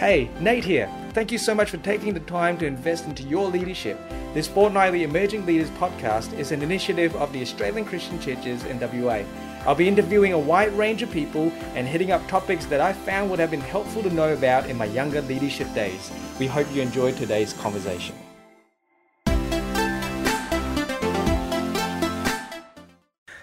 Hey, Nate here. Thank you so much for taking the time to invest into your leadership. This fortnightly Emerging Leaders podcast is an initiative of the Australian Christian Churches in WA. I'll be interviewing a wide range of people and hitting up topics that I found would have been helpful to know about in my younger leadership days. We hope you enjoyed today's conversation.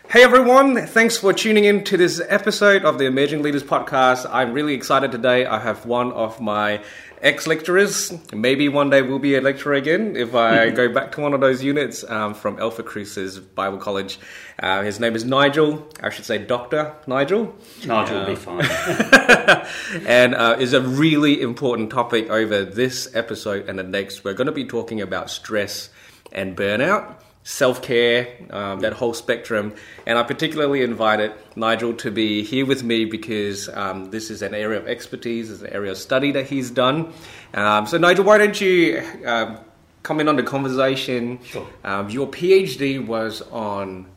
Hey everyone, thanks for tuning in to this episode of the Emerging Leaders Podcast. I'm really excited today. I have one of my ex lecturers. Maybe one day we'll be a lecturer again if I go back to one of those units um, from Alphacrucis Bible College. Uh, his name is Nigel. I should say Dr. Nigel. Nigel will be fine. and uh, is a really important topic over this episode and the next. We're going to be talking about stress and burnout self care, um, that whole spectrum. And I particularly invited Nigel to be here with me because um, this is an area of expertise, it's an area of study that he's done. Um, so, Nigel, why don't you uh, come in on the conversation? Sure. Um, your PhD was on.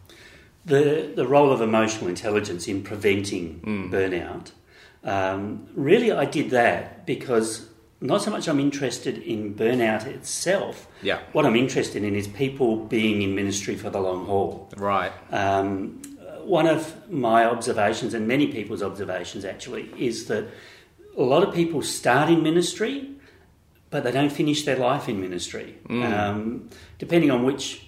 The, the role of emotional intelligence in preventing mm. burnout. Um, really, I did that because not so much I'm interested in burnout itself. Yeah. What I'm interested in is people being in ministry for the long haul. Right. Um, one of my observations, and many people's observations actually, is that a lot of people start in ministry, but they don't finish their life in ministry. Mm. Um, depending on which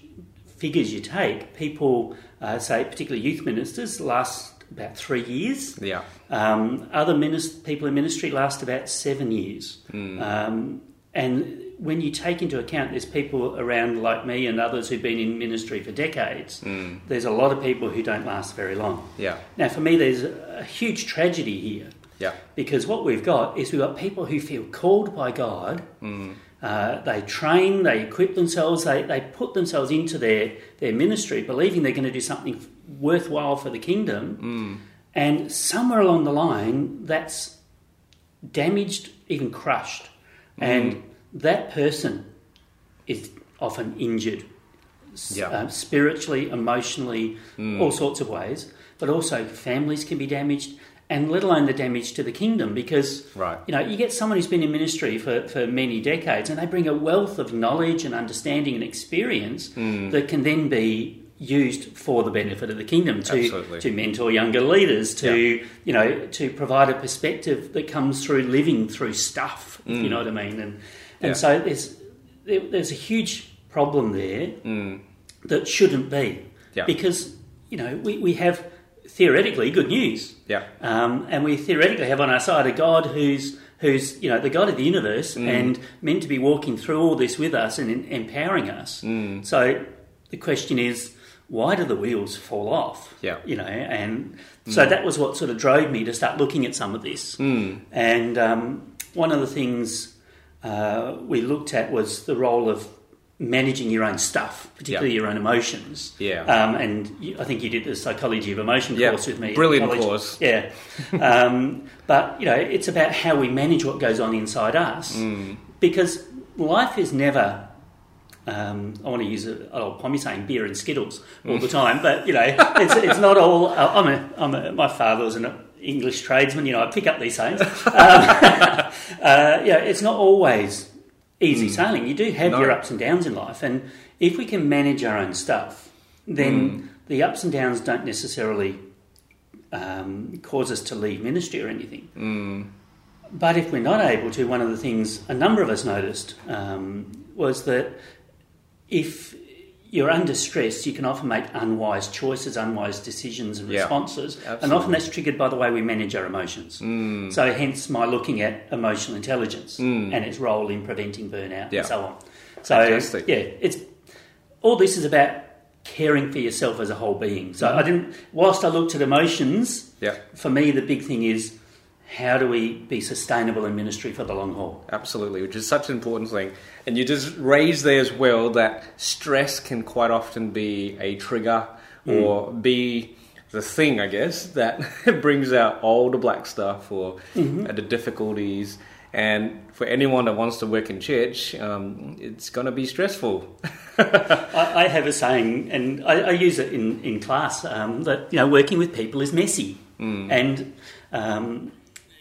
figures you take, people uh, say, particularly youth ministers, last about three years. Yeah. Um, other minist- people in ministry last about seven years. Mm. Um, and when you take into account there's people around like me and others who've been in ministry for decades, mm. there's a lot of people who don't last very long. Yeah. Now, for me, there's a huge tragedy here. Yeah. Because what we've got is we've got people who feel called by God. Mm. Uh, they train, they equip themselves, they, they put themselves into their, their ministry, believing they're going to do something worthwhile for the kingdom. Mm. And somewhere along the line, that's damaged, even crushed. Mm. And that person is often injured yeah. uh, spiritually, emotionally, mm. all sorts of ways. But also, families can be damaged and let alone the damage to the kingdom because right. you know you get someone who's been in ministry for, for many decades and they bring a wealth of knowledge and understanding and experience mm. that can then be used for the benefit of the kingdom to Absolutely. to mentor younger leaders to yeah. you know to provide a perspective that comes through living through stuff mm. you know what I mean and and yeah. so there's there, there's a huge problem there mm. that shouldn't be yeah. because you know we, we have theoretically good news. Yeah. Um, and we theoretically have on our side a God who's who's you know the God of the universe mm. and meant to be walking through all this with us and in, empowering us. Mm. So the question is, why do the wheels fall off? Yeah. You know, and so that was what sort of drove me to start looking at some of this. Mm. And um, one of the things uh, we looked at was the role of managing your own stuff, particularly your own emotions. Yeah. Um, and you, I think you did the psychology of emotion course with me. Brilliant course. Yeah. um, but you know, it's about how we manage what goes on inside us, mm. because life is never. Um, I want to use an old pommy saying beer and skittles all the time, but you know, it's, it's not all. Uh, I'm a, I'm a, my father was an English tradesman. You know, I pick up these things. Um, uh, yeah, it's not always easy mm. sailing. You do have no. your ups and downs in life, and if we can manage our own stuff, then mm. the ups and downs don't necessarily um, cause us to leave ministry or anything. Mm. But if we're not able to, one of the things a number of us noticed um, was that if you're under stress, you can often make unwise choices, unwise decisions and yeah, responses. absolutely. And often that's triggered by the way we manage our emotions. Mm. So, hence my looking at emotional intelligence mm. and its role in preventing burnout yeah. and so on. So, Fantastic. yeah, it's all this is about caring for yourself as a whole being. So, mm-hmm. I didn't, whilst I looked at emotions, yeah. for me, the big thing is how do we be sustainable in ministry for the long haul? Absolutely, which is such an important thing. And you just raised there as well that stress can quite often be a trigger Mm. or be the thing, I guess, that brings out all the black stuff or Mm-hmm. the difficulties. And for anyone that wants to work in church, um, it's going to be stressful. I, I have a saying, and I, I use it in, in class, um, that you know working with people is messy, Mm. and um,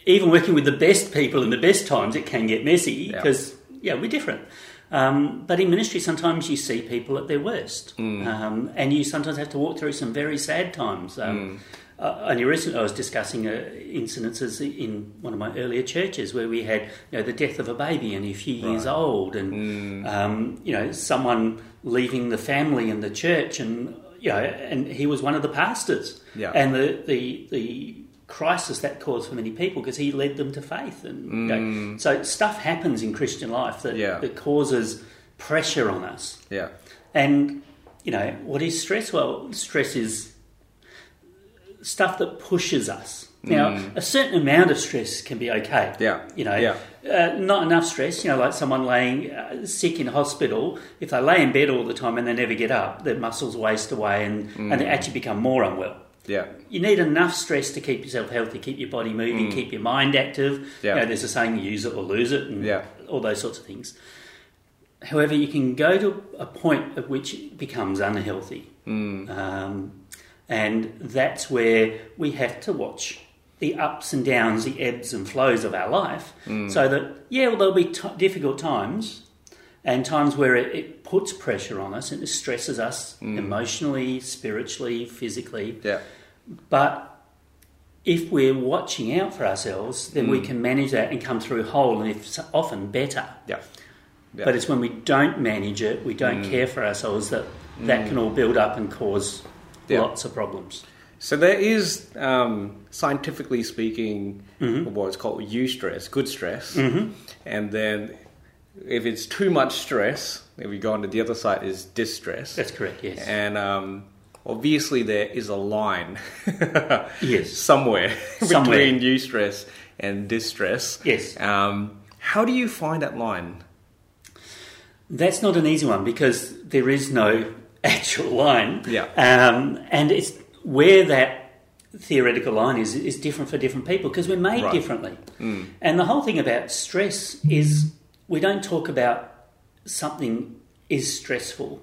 even working with the best people in the best times, it can get messy because yeah, we're different. Um, but in ministry, sometimes you see people at their worst, Mm. um, and you sometimes have to walk through some very sad times. Mm. Um, uh, only recently, I was discussing uh, incidences in one of my earlier churches where we had you know the death of a baby only a few years Right. old, and Mm. um, you know someone leaving the family and the church, and you know, and he was one of the pastors, Yeah. and the the the crisis that caused for many people because he led them to faith, and you know, so stuff happens in Christian life that Mm. Yeah. that causes pressure on us, Yeah. and you know what is stress? Well, stress is stuff that pushes us. Now, a certain amount of stress can be okay. Mm. Yeah. You know, Yeah. uh, not enough stress, you know, like someone laying uh, sick in hospital, if they lay in bed all the time and they never get up, their muscles waste away and, and they actually become more unwell. Yeah. You need enough stress to keep yourself healthy, keep your body moving, keep your mind active. Mm. Yeah. You know, there's a saying, use it or lose it, and Yeah. all those sorts of things. However, you can go to a point at which it becomes unhealthy. Mm. Um, and that's where we have to watch the ups and downs, the ebbs and flows of our life, Mm. so that, yeah, well, there'll be t- difficult times and times where it, it puts pressure on us and it stresses us mm. emotionally, spiritually, physically. Yeah. But if we're watching out for ourselves, then we mm. can manage that and come through whole and if often better. Yeah. Yeah. But it's when we don't manage it, we don't mm. care for ourselves, that that can all build up and cause Yeah. lots of problems. So there is, um, scientifically speaking, Mm-hmm. what's called eustress, good stress, mm-hmm. and then if it's too much stress, if we go on to the other side, is distress. That's correct, yes. And um, obviously, there is a line Yes. somewhere, Somewhere. between eustress and distress. Yes. Um, how do you find that line? That's not an easy one because there is no actual line. Yeah. Um, and it's where that theoretical line is is different for different people because we're made Right. differently. And the whole thing about stress is we don't talk about something is stressful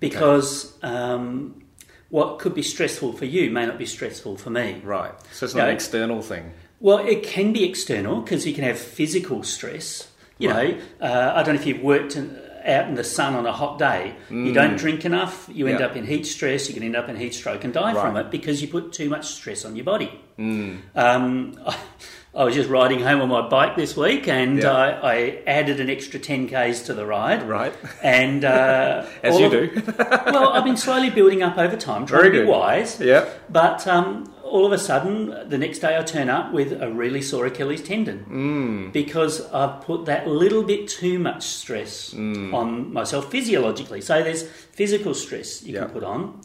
because um, what could be stressful for you may not be stressful for me. Right. So it's not an external thing. Well, it can be external because you can have physical stress. You Right. know, uh, I don't know if you've worked in, out in the sun on a hot day. You don't drink enough, you end Mm. Yeah. up in heat stress, you can end up in heat stroke and die from it because you put too much stress on your body. Mm. Um, I, I was just riding home on my bike this week and Yeah. I, I added an extra 10 Ks to the ride. Right. And uh, As you of- do. well, I've been slowly building up over time, trying Very to be good. wise. Yeah. But um, all of a sudden, the next day I turn up with a really sore Achilles tendon Mm. because I've put that little bit too much stress Mm. on myself physiologically. So there's physical stress you can put on.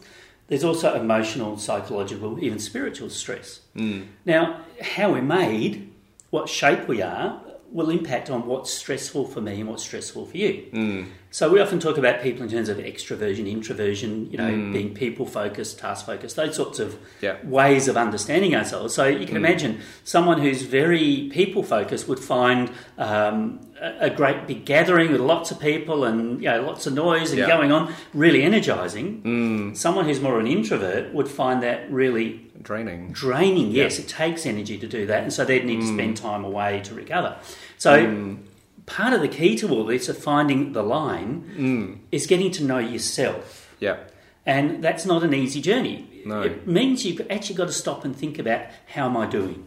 There's also emotional, psychological, even spiritual stress. Mm. Now, how we're made, what shape we are, will impact on what's stressful for me and what's stressful for you. Mm. So we often talk about people in terms of extroversion, introversion, you know, Mm. being people focused, task focused, those sorts of Yeah. ways of understanding ourselves. So you can imagine someone who's very people focused would find um, a, great big gathering with lots of people and you know lots of noise and Yeah. going on really energizing. Mm. Someone who's more an introvert would find that really Draining. draining. Yes, it takes energy to do that, and so they'd need to spend time away to recover. So. Part of the key to all this of finding the line Mm. is getting to know yourself. Yeah. And that's not an easy journey. No. It means you've actually got to stop and think about how am I doing?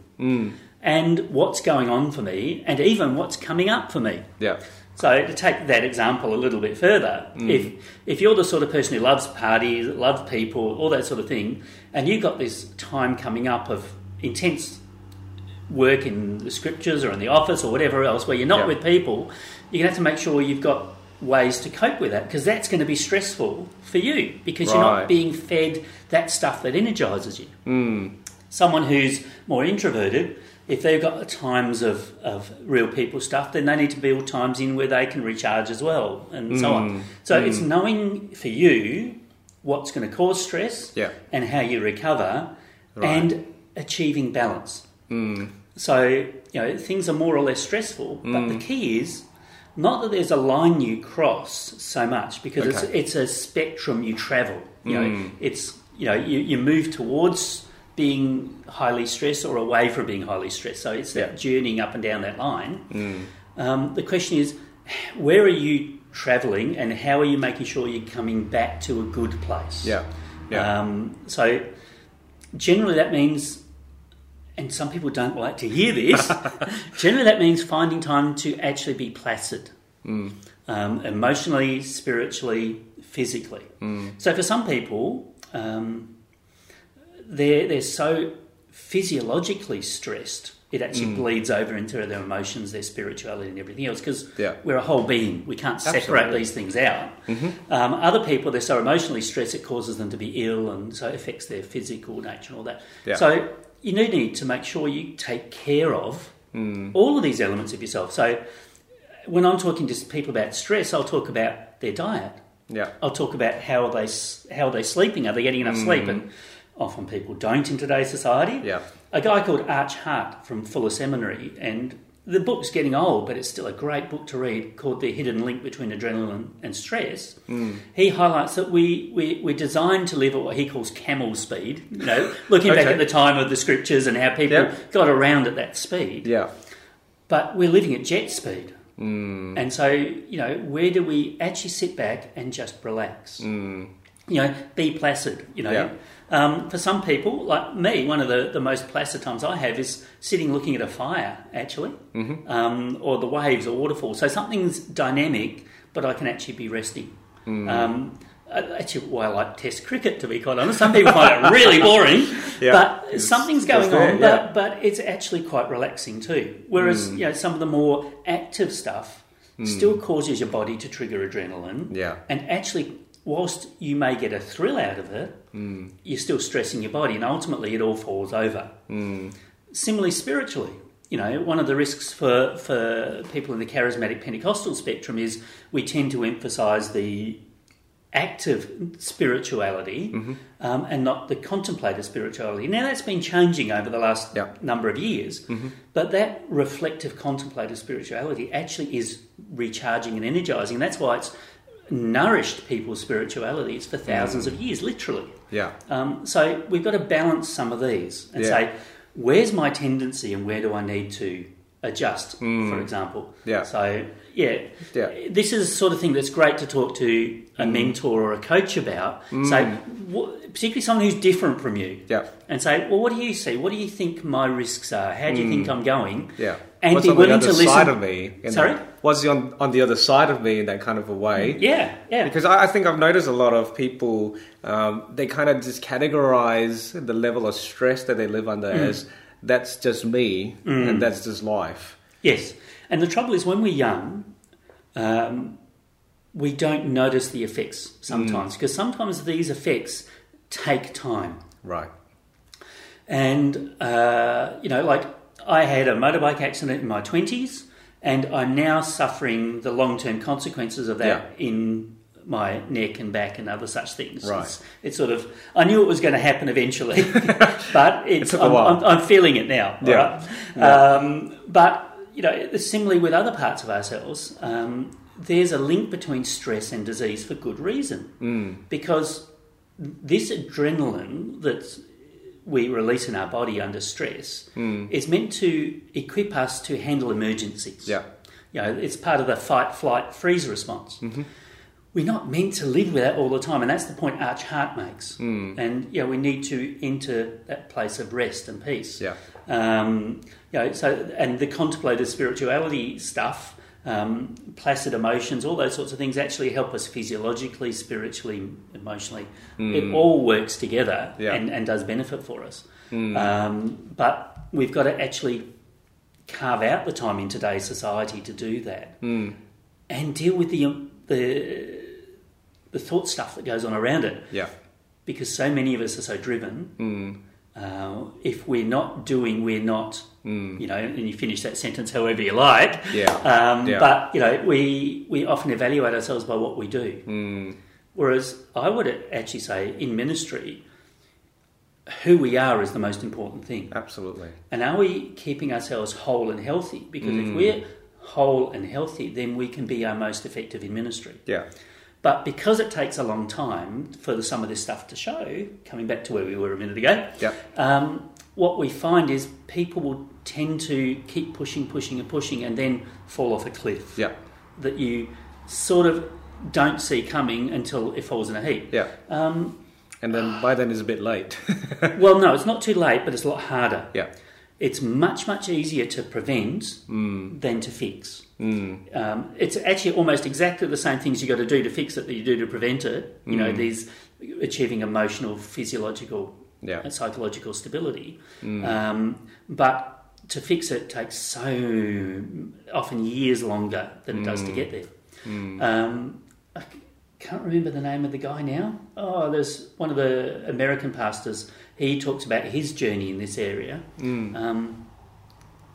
Mm. And what's going on for me, and even what's coming up for me. Yeah. So to take that example a little bit further, if if you're the sort of person who loves parties, loves people, all that sort of thing, and you've got this time coming up of intense work in the scriptures or in the office or whatever else where you're not Yeah. with people, you're going to have to make sure you've got ways to cope with that because that's going to be stressful for you because you're not being fed that stuff that energizes you. Mm. Someone who's more introverted, if they've got times of, of real people stuff, then they need to build times in where they can recharge as well, and so on. So it's knowing for you what's going to cause stress Yeah. and how you recover, Right. and achieving balance. Mm. So you know things are more or less stressful, but Mm. the key is not that there's a line you cross so much because Okay. it's it's a spectrum you travel. You know, Mm. it's you know you, you move towards being highly stressed or away from being highly stressed. So it's that Yeah. journeying up and down that line. Um, the question is, where are you travelling, and how are you making sure you're coming back to a good place? Yeah. Yeah. Um, so generally that means, and some people don't like to hear this. generally that means finding time to actually be placid, Mm. um, emotionally, spiritually, physically. Mm. So for some people, um, they're they're so physiologically stressed. It actually Mm. bleeds over into their emotions, their spirituality, and everything else. Because Yeah. we're a whole being, we can't separate Absolutely. these things out. Mm-hmm. Um, other people, they're so emotionally stressed, it causes them to be ill, and so it affects their physical nature and all that. Yeah. So you do need to make sure you take care of Mm. all of these elements of yourself. So when I'm talking to people about stress, I'll talk about their diet. yeah. I'll talk about how are they how are they sleeping? Are they getting enough sleep? And often people don't in today's society. Yeah. A guy called Arch Hart from Fuller Seminary, and the book's getting old, but it's still a great book to read called The Hidden Link Between Adrenaline and Stress. Mm. He highlights that we, we, we're designed to live at what he calls camel speed, you know, looking back at the time of the scriptures and how people Yeah. got around at that speed. Yeah. But we're living at jet speed. Mm. And so, you know, where do we actually sit back and just relax? Mm. You know, be placid, you know. Yeah. Um, for some people, like me, one of the, the most placid times I have is sitting looking at a fire, actually, Mm-hmm. um, or the waves or waterfall. So something's dynamic, but I can actually be resting. Mm. Um, actually, why I like Test cricket, to be quite honest. Some people find it really boring, Yeah. but It's something's going there, on. yeah. But, but it's actually quite relaxing too. Whereas, Mm. you know, some of the more active stuff still causes your body to trigger adrenaline. Yeah. And actually, whilst you may get a thrill out of it, Mm. you're still stressing your body, and ultimately it all falls over. Mm. Similarly, spiritually, you know, one of the risks for, for people in the charismatic Pentecostal spectrum is we tend to emphasise the active spirituality Mm-hmm. um, and not the contemplative spirituality. Now, that's been changing over the last Yeah. Mm-hmm. number of years, but that reflective contemplative spirituality actually is recharging and energising. And that's why it's nourished people's spiritualities for thousands of years, literally. Yeah. Um, so we've got to balance some of these and Yeah. say, where's my tendency and where do I need to adjust, for example? Mm. Yeah. So, yeah, Yeah. this is the sort of thing that's great to talk to a Mm. mentor or a coach about. Say, wh- particularly someone who's different from you. Yeah. And say, well, what do you see? What do you think my risks are? How do you think I'm going? Mm. Yeah. And What's be on willing the to listen. side of me? Sorry? that- what's on on the other side of me in that kind of a way? Yeah, yeah. Because I, I think I've noticed a lot of people, um, they kind of just categorize the level of stress that they live under Mm. as that's just me and that's just life. Yes, and the trouble is when we're young, um, we don't notice the effects sometimes because sometimes these effects take time. Right. And uh, you know, like I had a motorbike accident in my twenties, and I'm now suffering the long-term consequences of that in my neck and back and other such things. Right. It's, it's sort of I knew it was going to happen eventually, but it's a I'm, while. I'm, I'm feeling it now. Yeah. right? Um, but you know, similarly with other parts of ourselves, um, there's a link between stress and disease for good reason Mm. because this adrenaline that we release in our body under stress is meant to equip us to handle emergencies. Yeah. You know, it's part of the fight, flight, freeze response. We're not meant to live with that all the time, and that's the point Arch Hart makes. And you know, we need to enter that place of rest and peace. Yeah. Um, you know, so and the contemplative spirituality stuff, um, placid emotions, all those sorts of things actually help us physiologically, spiritually, emotionally. It all works together Yeah. and, and does benefit for us. Um, but we've got to actually carve out the time in today's society to do that and deal with the the the thought stuff that goes on around it Yeah. because so many of us are so driven. Mm. Uh, if we're not doing, we're not. You know, and you finish that sentence however you like. Yeah. Um, Yeah. But you know, we we often evaluate ourselves by what we do. Mm. Whereas I would actually say in ministry, who we are is the most important thing. Absolutely. And are we keeping ourselves whole and healthy? Because Mm. if we're whole and healthy, then we can be our most effective in ministry. Yeah. But because it takes a long time for the, some of this stuff to show, coming back to where we were a minute ago, Yeah. um, what we find is people will tend to keep pushing, pushing, and pushing, and then fall off a cliff Yeah. that you sort of don't see coming until it falls in a heap. Yeah. Um, And then by then it's a bit late. well, no, it's not too late, but it's a lot harder. yeah. It's much, much easier to prevent than to fix. Um, it's actually almost exactly the same things you got to do to fix it that you do to prevent it. You know, these achieving emotional, physiological, Yeah. and psychological stability. Um, but to fix it takes so often years longer than it does to get there. Um, I can't remember the name of the guy now. Oh, there's one of the American pastors. He talks about his journey in this area. Um,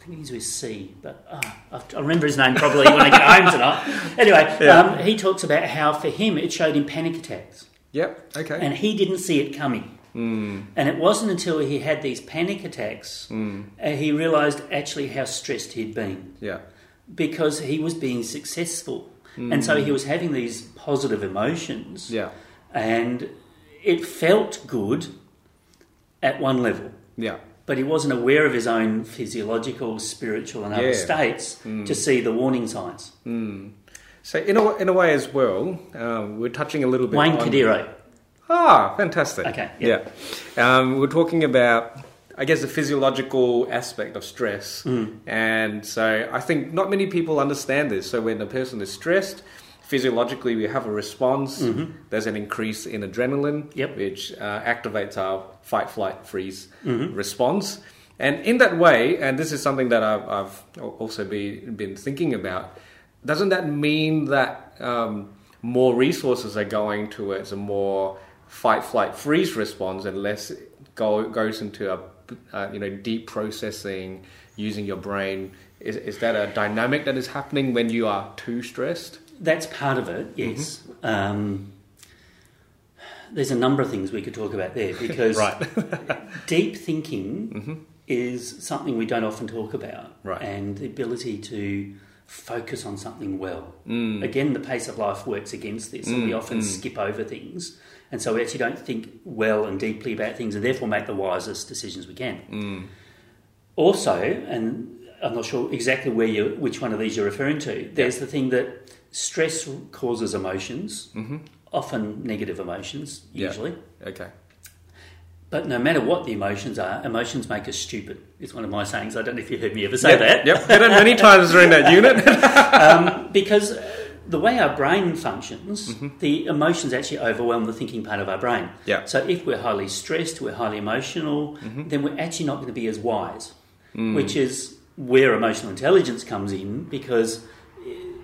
I think he's with C, but I'll I'll remember his name probably when I get home tonight. Anyway, um, he talks about how for him it showed him panic attacks, Yep. Okay. and he didn't see it coming. And it wasn't until he had these panic attacks uh, he realised actually how stressed he'd been yeah. because he was being successful. And so he was having these positive emotions. Yeah. And it felt good at one level, Yeah. But he wasn't aware of his own physiological, spiritual, and other Yeah. states to see the warning signs. So in a, in a way as well, um, we're touching a little bit Wayne on... Ah, fantastic. Okay, Yeah. Um, we're talking about, I guess, the physiological aspect of stress. Mm. And so I think not many people understand this. So when a person is stressed, physiologically we have a response. There's an increase in adrenaline, Mm-hmm. Yep. which uh, activates our fight, flight, freeze Mm-hmm. response. And in that way, and this is something that I've, I've also be, been thinking about, doesn't that mean that um, more resources are going towards a more fight, flight, freeze response and less go, goes into a uh, you know deep processing using your brain? Is, is that a dynamic that is happening when you are too stressed? That's part of it, yes. Mm-hmm. Um, there's a number of things we could talk about there because deep thinking mm-hmm. is something we don't often talk about. Right. And the ability to focus on something well. Mm. Again, the pace of life works against this, and we mm, often mm. skip over things. And so we actually don't think well and deeply about things and therefore make the wisest decisions we can. Also, and I'm not sure exactly where you, which one of these you're referring to, there's the thing that stress causes emotions, mm-hmm. often negative emotions, Yeah. usually. Okay. But no matter what the emotions are, emotions make us stupid. It's one of my sayings. I don't know if you heard me ever say Yep, that. Yep. Said it many times during that unit. Um, because uh, the way our brain functions, mm-hmm. the emotions actually overwhelm the thinking part of our brain. Yeah. So if we're highly stressed, we're highly emotional, mm-hmm. then we're actually not going to be as wise, mm. which is where emotional intelligence comes in because.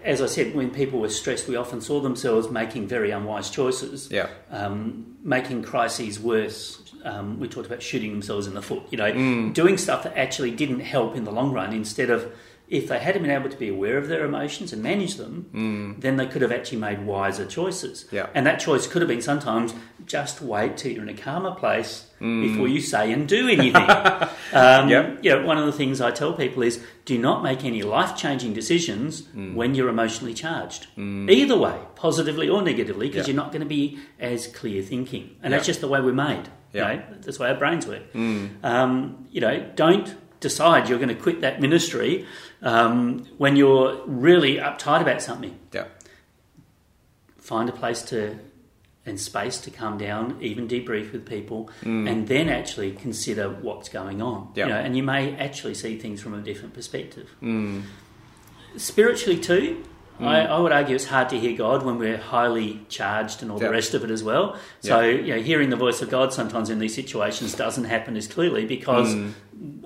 As I said, when people were stressed, we often saw themselves making very unwise choices. Yeah. um, making crises worse. Um, we talked about shooting themselves in the foot, you know, doing stuff that actually didn't help in the long run. Instead of, if they had been able to be aware of their emotions and manage them, mm. then they could have actually made wiser choices. Yeah. And that choice could have been sometimes just wait till you're in a calmer place mm. before you say and do anything. um, Yep. You know, one of the things I tell people is do not make any life changing decisions mm. when you're emotionally charged. Either way, positively or negatively, because Yeah. you're not going to be as clear thinking. And Yeah. that's just the way we're made. You Yeah. know, that's the way our brains work. Um, you know, don't decide you're going to quit that ministry um, when you're really uptight about something. Yeah. Find a place to and space to calm down, even debrief with people, mm. and then actually consider what's going on. Yeah. You know, and you may actually see things from a different perspective. Mm. Spiritually, too, mm. I, I would argue it's hard to hear God when we're highly charged and all the rest of it as well. So, you know, hearing the voice of God sometimes in these situations doesn't happen as clearly because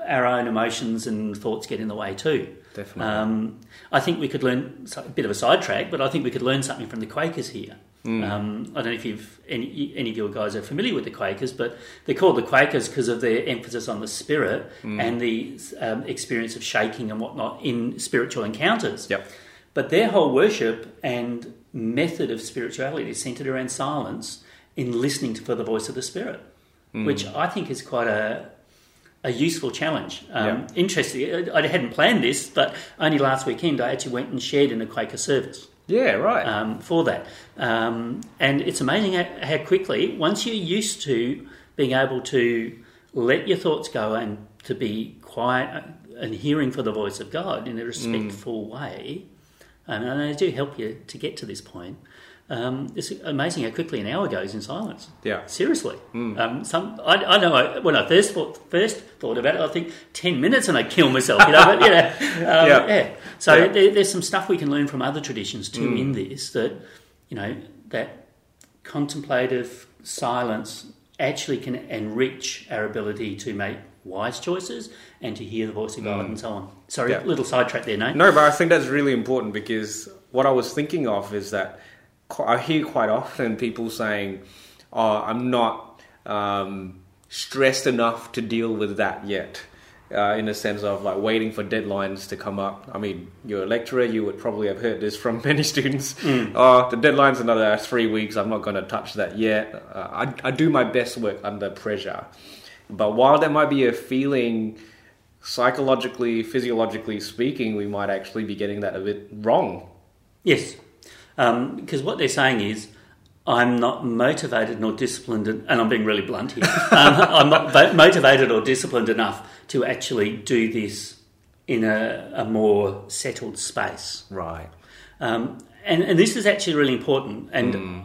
our own emotions and thoughts get in the way too. Definitely. Um, I think we could learn a bit of a sidetrack, but I think we could learn something from the Quakers here. Um, I don't know if you've any, any of your guys are familiar with the Quakers, but they're called the Quakers because of their emphasis on the spirit and the um, experience of shaking and whatnot in spiritual encounters. Yep. But their whole worship and method of spirituality is centered around silence in listening for the voice of the Spirit, which I think is quite a a useful challenge. Um, Yeah. Interesting. I hadn't planned this, but only last weekend I actually went and shared in a Quaker service. Yeah, right. um, for that. Um, and it's amazing how, quickly, once you're used to being able to let your thoughts go and to be quiet and hearing for the voice of God in a respectful way, um, and they do help you to get to this point. Um, it's amazing how quickly an hour goes in silence. Yeah. Seriously, um, some I, I know I, when I first thought, first thought about it, I think ten minutes and I'd kill myself. You know, but you know, um, Yeah. yeah. So Yeah. There, there's some stuff we can learn from other traditions too in this that you know that contemplative silence actually can enrich our ability to make wise choices and to hear the voice of God and so on. Sorry, Yeah. little sidetrack there, Nate. No, but I think that's really important because what I was thinking of is that I hear quite often people saying, "Oh, I'm not um, stressed enough to deal with that yet." Uh, in the sense of like waiting for deadlines to come up. I mean, you're a lecturer, you would probably have heard this from many students. Oh, the deadline's another three weeks. I'm not going to touch that yet. Uh, I, I do my best work under pressure. But while there might be a feeling psychologically, physiologically speaking, we might actually be getting that a bit wrong. Yes, um, because what they're saying is, I'm not motivated nor disciplined, and I'm being really blunt here. um, I'm not motivated or disciplined enough to actually do this in a, a more settled space. Right. Um, and, and this is actually really important. And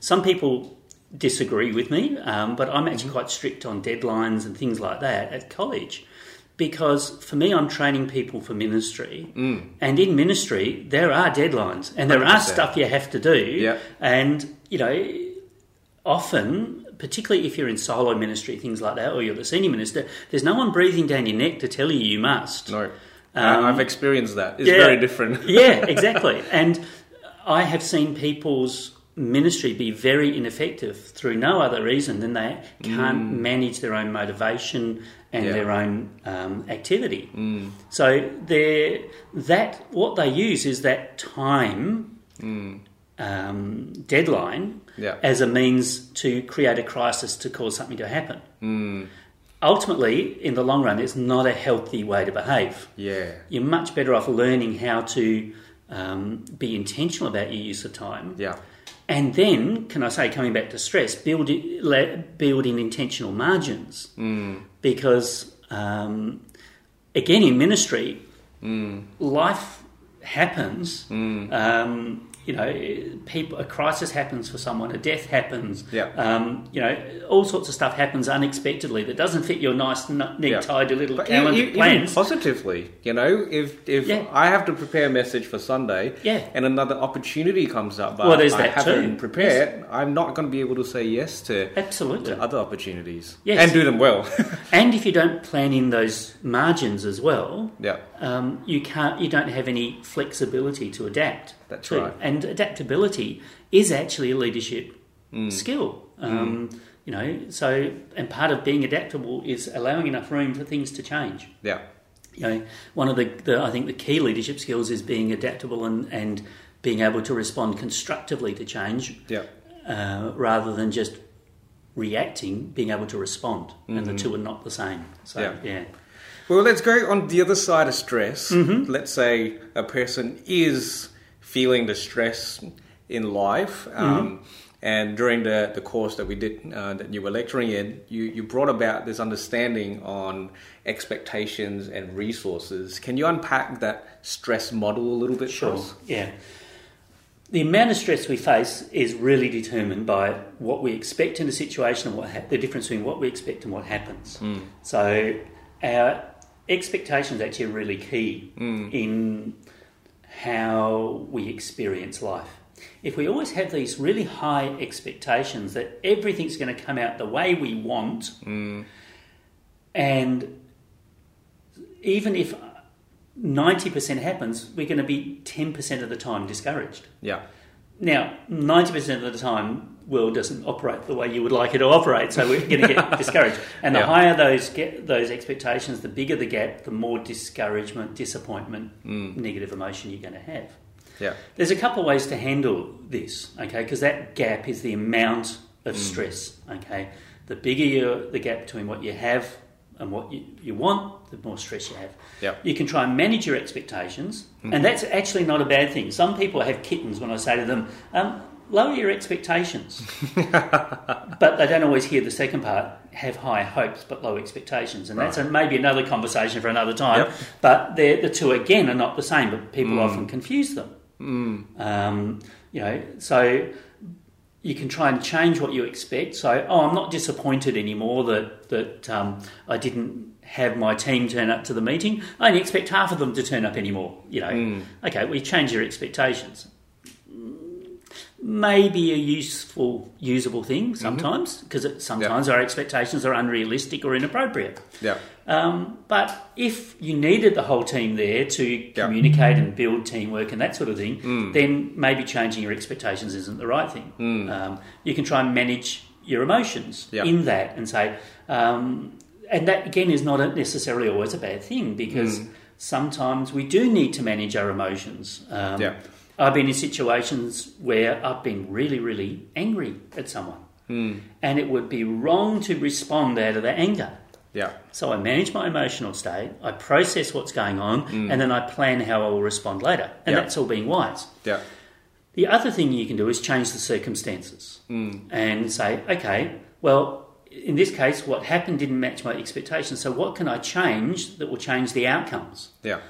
some people disagree with me, um, but I'm actually quite strict on deadlines and things like that at college. Because for me, I'm training people for ministry. And in ministry, there are deadlines and there are 100%. stuff you have to do. Yeah. And, you know, often, particularly if you're in solo ministry, things like that, or you're the senior minister, there's no one breathing down your neck to tell you you must. No. Um, I've experienced that. It's yeah. very different. yeah, exactly. And I have seen people's ministry be very ineffective through no other reason than they can't manage their own motivation and Yeah. their own um, activity. So that what they use is that time um, deadline Yeah. as a means to create a crisis to cause something to happen. Ultimately, in the long run, it's not a healthy way to behave Yeah. you're much better off learning how to um, be intentional about your use of time. Yeah. And then, can I say, coming back to stress, build, it, le- build in intentional margins. Because, um, again, in ministry, life happens. Um, you know, people, a crisis happens for someone, a death happens. Yeah. Um, you know, all sorts of stuff happens unexpectedly that doesn't fit your nice, neat, Yeah. tidy little But calendar e- even plans. positively, you know, if if Yeah. I have to prepare a message for Sunday, Yeah. and another opportunity comes up, but Well, there's I that haven't too. prepared, I'm not going to be able to say yes to, Absolutely. to other opportunities Yes. and do them well. And if you don't plan in those margins as well, yeah, um, you can't. You don't have any flexibility to adapt. That's to. right. And adaptability is actually a leadership Mm. skill. Um, You know, so and part of being adaptable is allowing enough room for things to change. yeah, You know, one of the, the I think the key leadership skills is being adaptable and and being able to respond constructively to change yeah, uh, rather than just reacting, being able to respond, and the two are not the same. So Mm-hmm. Yeah. yeah. Well, let's go on the other side of stress. Mm-hmm. Let's say a person is feeling the stress in life, Mm-hmm. um, and during the, the course that we did, uh, that you were lecturing in, you, you brought about this understanding on expectations and resources. Can you unpack that stress model a little bit for Sure. us? Yeah. The amount of stress we face is really determined by what we expect in a situation and what ha- the difference between what we expect and what happens. So our expectations actually are really key mm. in how we experience life. If we always have these really high expectations that everything's going to come out the way we want, mm. and even if 90% happens, we're going to be 10% of the time discouraged. Yeah, Now, 90% of the time, world doesn't operate the way you would like it to operate, so we're going to get discouraged. And the Yeah. higher those get those expectations, the bigger the gap, the more discouragement, disappointment, mm. negative emotion you're going to have. yeah, There's a couple of ways to handle this, okay? Because that gap is the amount of mm. stress, okay? The bigger your, the gap between what you have and what you, you want, the more stress you have. Yep. You can try and manage your expectations, and mm-hmm. that's actually not a bad thing. Some people have kittens when I say to them, um, lower your expectations. but they don't always hear the second part, have high hopes but low expectations. And that's a, maybe another conversation for another time. Yep. But the two, again, are not the same, but people often confuse them. Um, you know, so you can try and change what you expect. So, oh, I'm not disappointed anymore that that um, I didn't have my team turn up to the meeting. I only expect half of them to turn up anymore. You know, okay, we change your expectations. Maybe a useful, usable thing sometimes because sometimes our expectations are unrealistic or inappropriate. Yeah. Um, but if you needed the whole team there to communicate and build teamwork and that sort of thing, then maybe changing your expectations isn't the right thing. Um, you can try and manage your emotions Yeah. in that and say, um, and that again is not necessarily always a bad thing because sometimes we do need to manage our emotions. Um, Yeah. I've been in situations where I've been really, really angry at someone. Hmm. And it would be wrong to respond out of that anger. Yeah. So I manage my emotional state, I process what's going on, hmm. and then I plan how I will respond later. And Yeah. that's all being wise. Yeah. The other thing you can do is change the circumstances hmm. and say, okay, well, in this case, what happened didn't match my expectations. So what can I change that will change the outcomes? Yeah.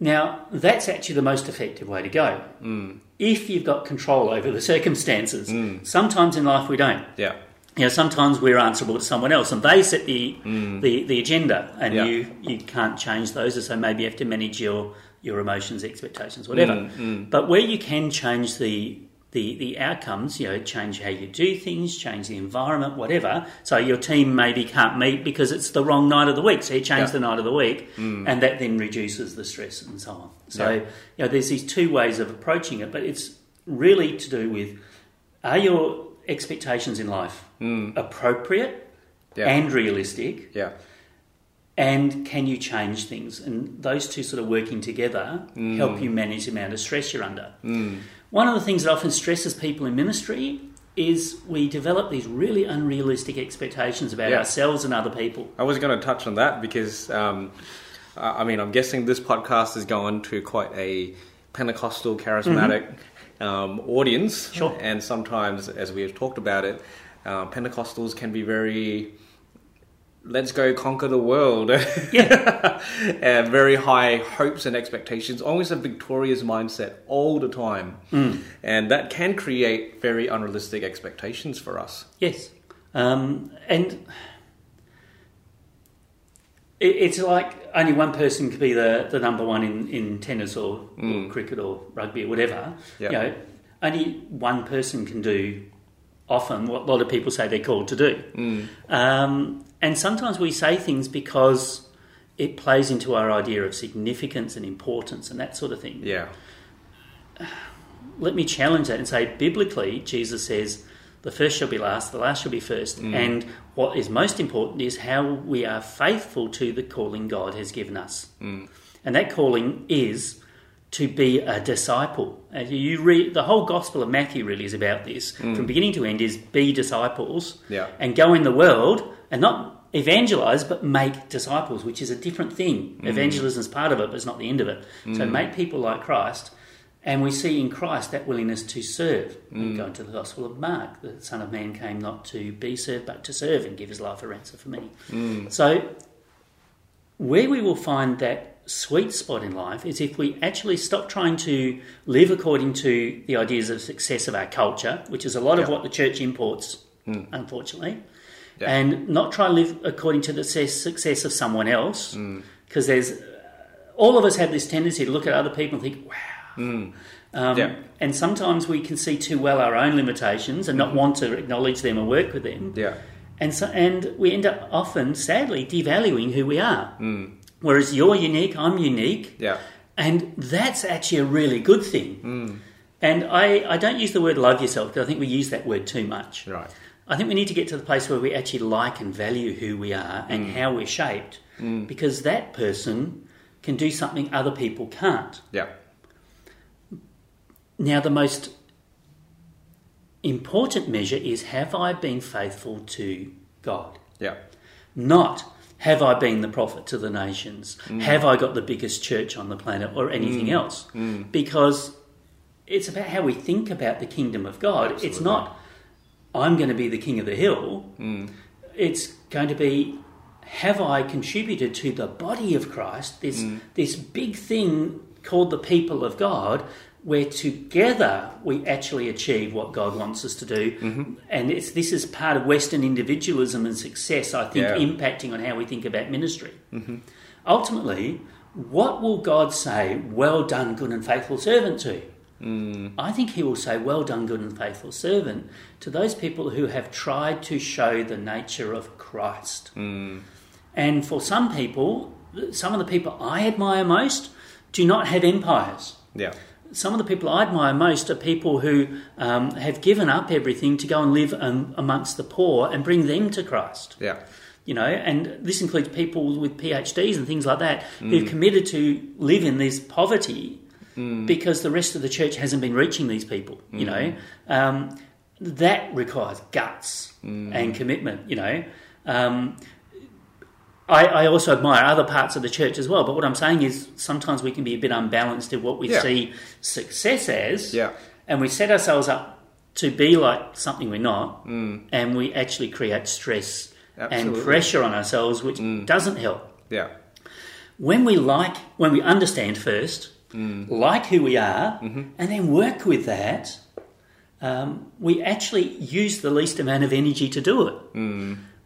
Now, that's actually the most effective way to go. Hmm. If you've got control over the circumstances, hmm. sometimes in life we don't. Yeah. You know, sometimes we're answerable to someone else, and they set the hmm. the, the agenda, and Yeah. you you can't change those. So maybe you have to manage your your emotions, expectations, whatever. But where you can change the the, the outcomes, you know, change how you do things, change the environment, whatever. So your team maybe can't meet because it's the wrong night of the week. So you change Yeah. the night of the week, mm. and that then reduces the stress and so on. So Yeah. you know, there's these two ways of approaching it, but it's really to do with are your expectations in life mm. appropriate Yeah. and realistic, Yeah. And can you change things? And those two sort of working together help you manage the amount of stress you're under. One of the things that often stresses people in ministry is we develop these really unrealistic expectations about Yeah. ourselves and other people. I was going to touch on that because, um, I mean, I'm guessing this podcast is going to quite a Pentecostal, charismatic um, audience. Sure. And sometimes, as we have talked about it, uh, Pentecostals can be very, let's go conquer the world. Yeah. and very high hopes and expectations, always a victorious mindset all the time. And that can create very unrealistic expectations for us. Yes, um, and it, it's like only one person could be the, the number one in, in tennis or, or cricket or rugby or whatever. Yeah. You know, only one person can do often what a lot of people say they're called to do. Um, and sometimes we say things because it plays into our idea of significance and importance and that sort of thing. Yeah. let me challenge that and say biblically jesus says the first shall be last the last shall be first. Mm. And what is most important is how we are faithful to the calling god has given us. Mm. And that calling is to be a disciple and you read the whole gospel of matthew really is about this. Mm. From beginning to end is be disciples Yeah. and go in the world and not evangelize but make disciples which is a different thing. Mm. Evangelism is part of it but it's not the end of it. So mm. make people like christ and we see in christ that willingness to serve. We go into the gospel of mark the son of man came not to be served but to serve and give his life a ransom for many. So where we will find that sweet spot in life is if we actually stop trying to live according to the ideas of success of our culture, which is a lot of what the church imports, hmm. unfortunately, Yeah. and not try to live according to the success of someone else, hmm. because there's all of us have this tendency to look at other people and think, wow. Hmm. Um, Yeah. And sometimes we can see too well our own limitations and not want to acknowledge them and work with them. Yeah. And so, and we end up often, sadly, devaluing who we are. Whereas you're unique, I'm unique, Yeah. and that's actually a really good thing. Hmm. And I, I don't use the word love yourself because I think we use that word too much. Right. I think we need to get to the place where we actually like and value who we are and hmm. how we're shaped hmm. because that person can do something other people can't. Yeah. Now, the most important measure is have I been faithful to God? Yeah. Not Have I been the prophet to the nations? Mm. Have I got the biggest church on the planet or anything mm. else? Mm. Because it's about how we think about the kingdom of God. It's not, I'm going to be the king of the hill. It's going to be, have I contributed to the body of Christ, this, this big thing called the people of God, where together we actually achieve what God wants us to do. Mm-hmm. And it's, this is part of Western individualism and success, I think, Yeah. impacting on how we think about ministry. Mm-hmm. Ultimately, what will God say, well done, good and faithful servant to? Mm. I think he will say, Well done, good and faithful servant, to those people who have tried to show the nature of Christ. Mm. And for some people, some of the people I admire most do not have empires. Yeah. Some of the people I admire most are people who um, have given up everything to go and live um, amongst the poor and bring them to Christ Yeah. you know, and this includes people with PhDs and things like that who've committed to live in this poverty because the rest of the church hasn't been reaching these people. You know, um, that requires guts and commitment. You know. I, I also admire other parts of the church as well, but what I'm saying is sometimes we can be a bit unbalanced in what we Yeah. see success as, Yeah. and we set ourselves up to be like something we're not, mm. and we actually create stress Absolutely. and pressure on ourselves, which mm. doesn't help. Yeah. When we like, when we understand first, mm. like who we are, mm-hmm. and then work with that, um, we actually use the least amount of energy to do it.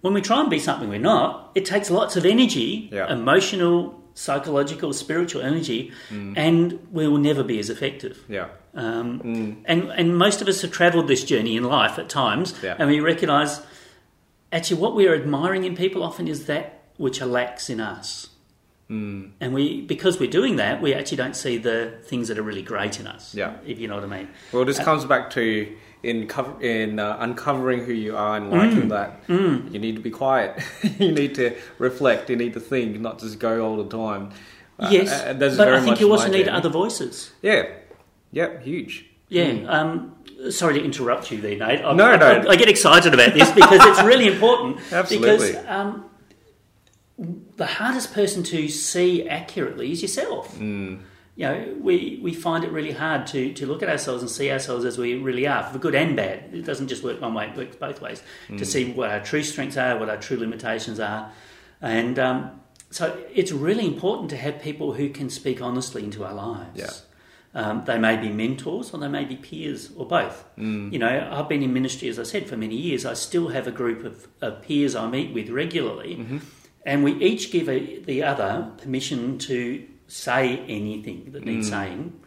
When we try and be something we're not, it takes lots of energy, Yeah. emotional, psychological, spiritual energy, and we will never be as effective. Yeah. Um, and, and most of us have travelled this journey in life at times, Yeah. and we recognise actually what we are admiring in people often is that which lacks in us. Mm. And we, because we're doing that, we actually don't see the things that are really great in us. Yeah. if you know what I mean. Well, this comes back to in cover, in uh, uncovering who you are and liking that. You need to be quiet. you need to reflect. You need to think, not just go all the time. Uh, yes, uh, but I think you also need journey. other voices. Yeah. Yeah. Huge. Yeah. Um, sorry to interrupt you there, Nate. I, No, I, no. I, I get excited about this because it's really important. Absolutely. Because um, the hardest person to see accurately is yourself. Mm. You know, we, we find it really hard to, to look at ourselves and see ourselves as we really are, for good and bad. It doesn't just work one way, it works both ways. Mm. To see what our true strengths are, what our true limitations are. And um, so it's really important to have people who can speak honestly into our lives. Yeah. Um, they may be mentors or they may be peers or both. You know, I've been in ministry, as I said, for many years. I still have a group of, of peers I meet with regularly, and we each give a, the other permission to say anything that needs mm. saying,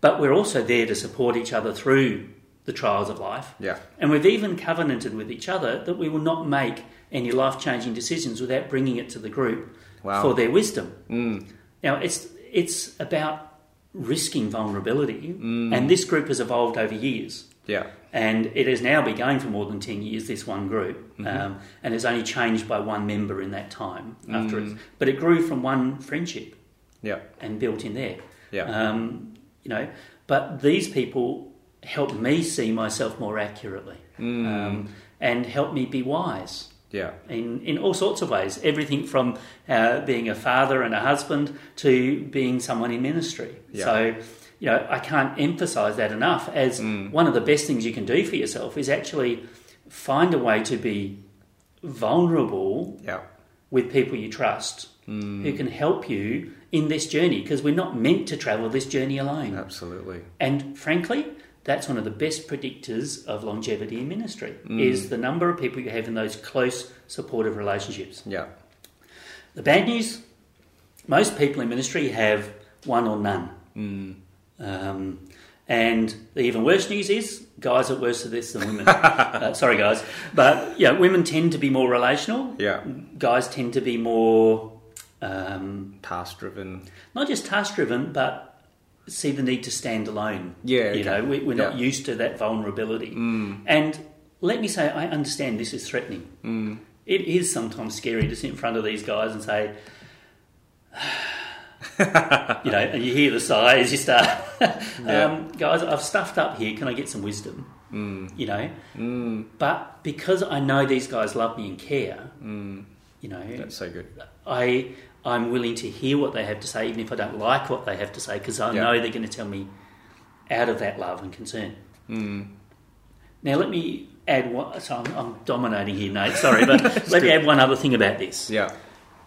but we're also there to support each other through the trials of life. Yeah. And we've even covenanted with each other that we will not make any life changing decisions without bringing it to the group Wow. for their wisdom. Mm. Now, it's, it's about risking vulnerability, mm. and this group has evolved over years. Yeah. And it has now been going for more than 10 years, this one group, um, and has only changed by one member in that time. After it, But it grew from one friendship Yeah. and built in there. Yeah. Um, you know, but these people help me see myself more accurately um, and help me be wise Yeah. in, in all sorts of ways. Everything from uh, being a father and a husband to being someone in ministry. Yeah. So, you know, I can't emphasize that enough as mm. one of the best things you can do for yourself is actually find a way to be vulnerable Yeah. with people you trust mm. who can help you in this journey because we're not meant to travel this journey alone. Absolutely. And frankly, that's one of the best predictors of longevity in ministry mm. is the number of people you have in those close supportive relationships. Yeah. The bad news, most people in ministry have one or none. Um, and the even worse news is guys are worse at this than women. uh, sorry, guys, but yeah, women tend to be more relational. Yeah. Guys tend to be more um, Task driven. not just task driven, but see the need to stand alone. Yeah, you okay. know, we, we're not Yeah. Mm. used to that vulnerability. And let me say, I understand this is threatening. Mm. It is sometimes scary to sit in front of these guys and say, you know, and you hear the sigh as you start. um, guys, I've stuffed up here. Can I get some wisdom? Mm. You know, but because I know these guys love me and care, you You know, That's so good. I I'm willing to hear what they have to say, even if I don't like what they have to say, because I Yeah. know they're going to tell me out of that love and concern. Mm. Now, let me add one. So I'm, I'm dominating here, Nate. Sorry, but let me add one other thing about this. Yeah.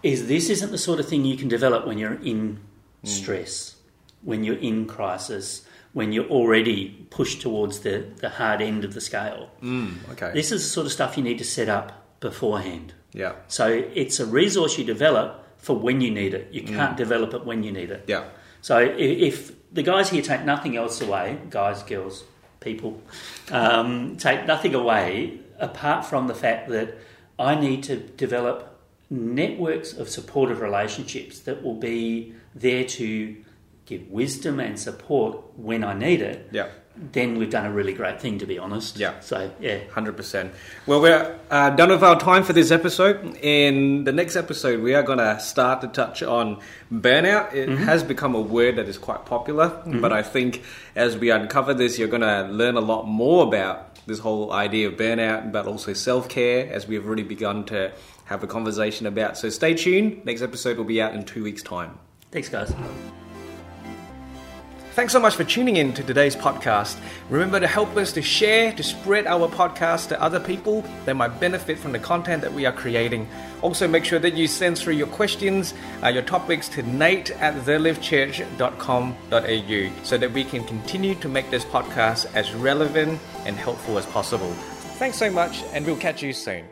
Is this isn't the sort of thing you can develop when you're in stress, when you're in crisis, when you're already pushed towards the, the hard end of the scale. Mm. Okay. This is the sort of stuff you need to set up beforehand. yeah. So it's a resource you develop for when you need it. You can't develop it when you need it. Yeah. So i- if the guys here take nothing else away, guys, girls, people, um, take nothing away apart from the fact that I need to develop networks of supportive relationships that will be there to give wisdom and support when I need it. Yeah. Then we've done a really great thing, to be honest. Yeah. So yeah, Hundred percent. Well, we're uh, done with our time for this episode. In the next episode, we are going to start to touch on burnout. It has become a word that is quite popular, but I think as we uncover this, you're going to learn a lot more about this whole idea of burnout, but also self care, as we've already begun to have a conversation about. So stay tuned. Next episode will be out in two weeks' time. thanks, guys. Thanks so much for tuning in to today's podcast. Remember to help us to share, to spread our podcast to other people that might benefit from the content that we are creating. Also, make sure that you send through your questions, uh, your topics to nate at thelivechurch.com.au so that we can continue to make this podcast as relevant and helpful as possible. Thanks so much, and we'll catch you soon.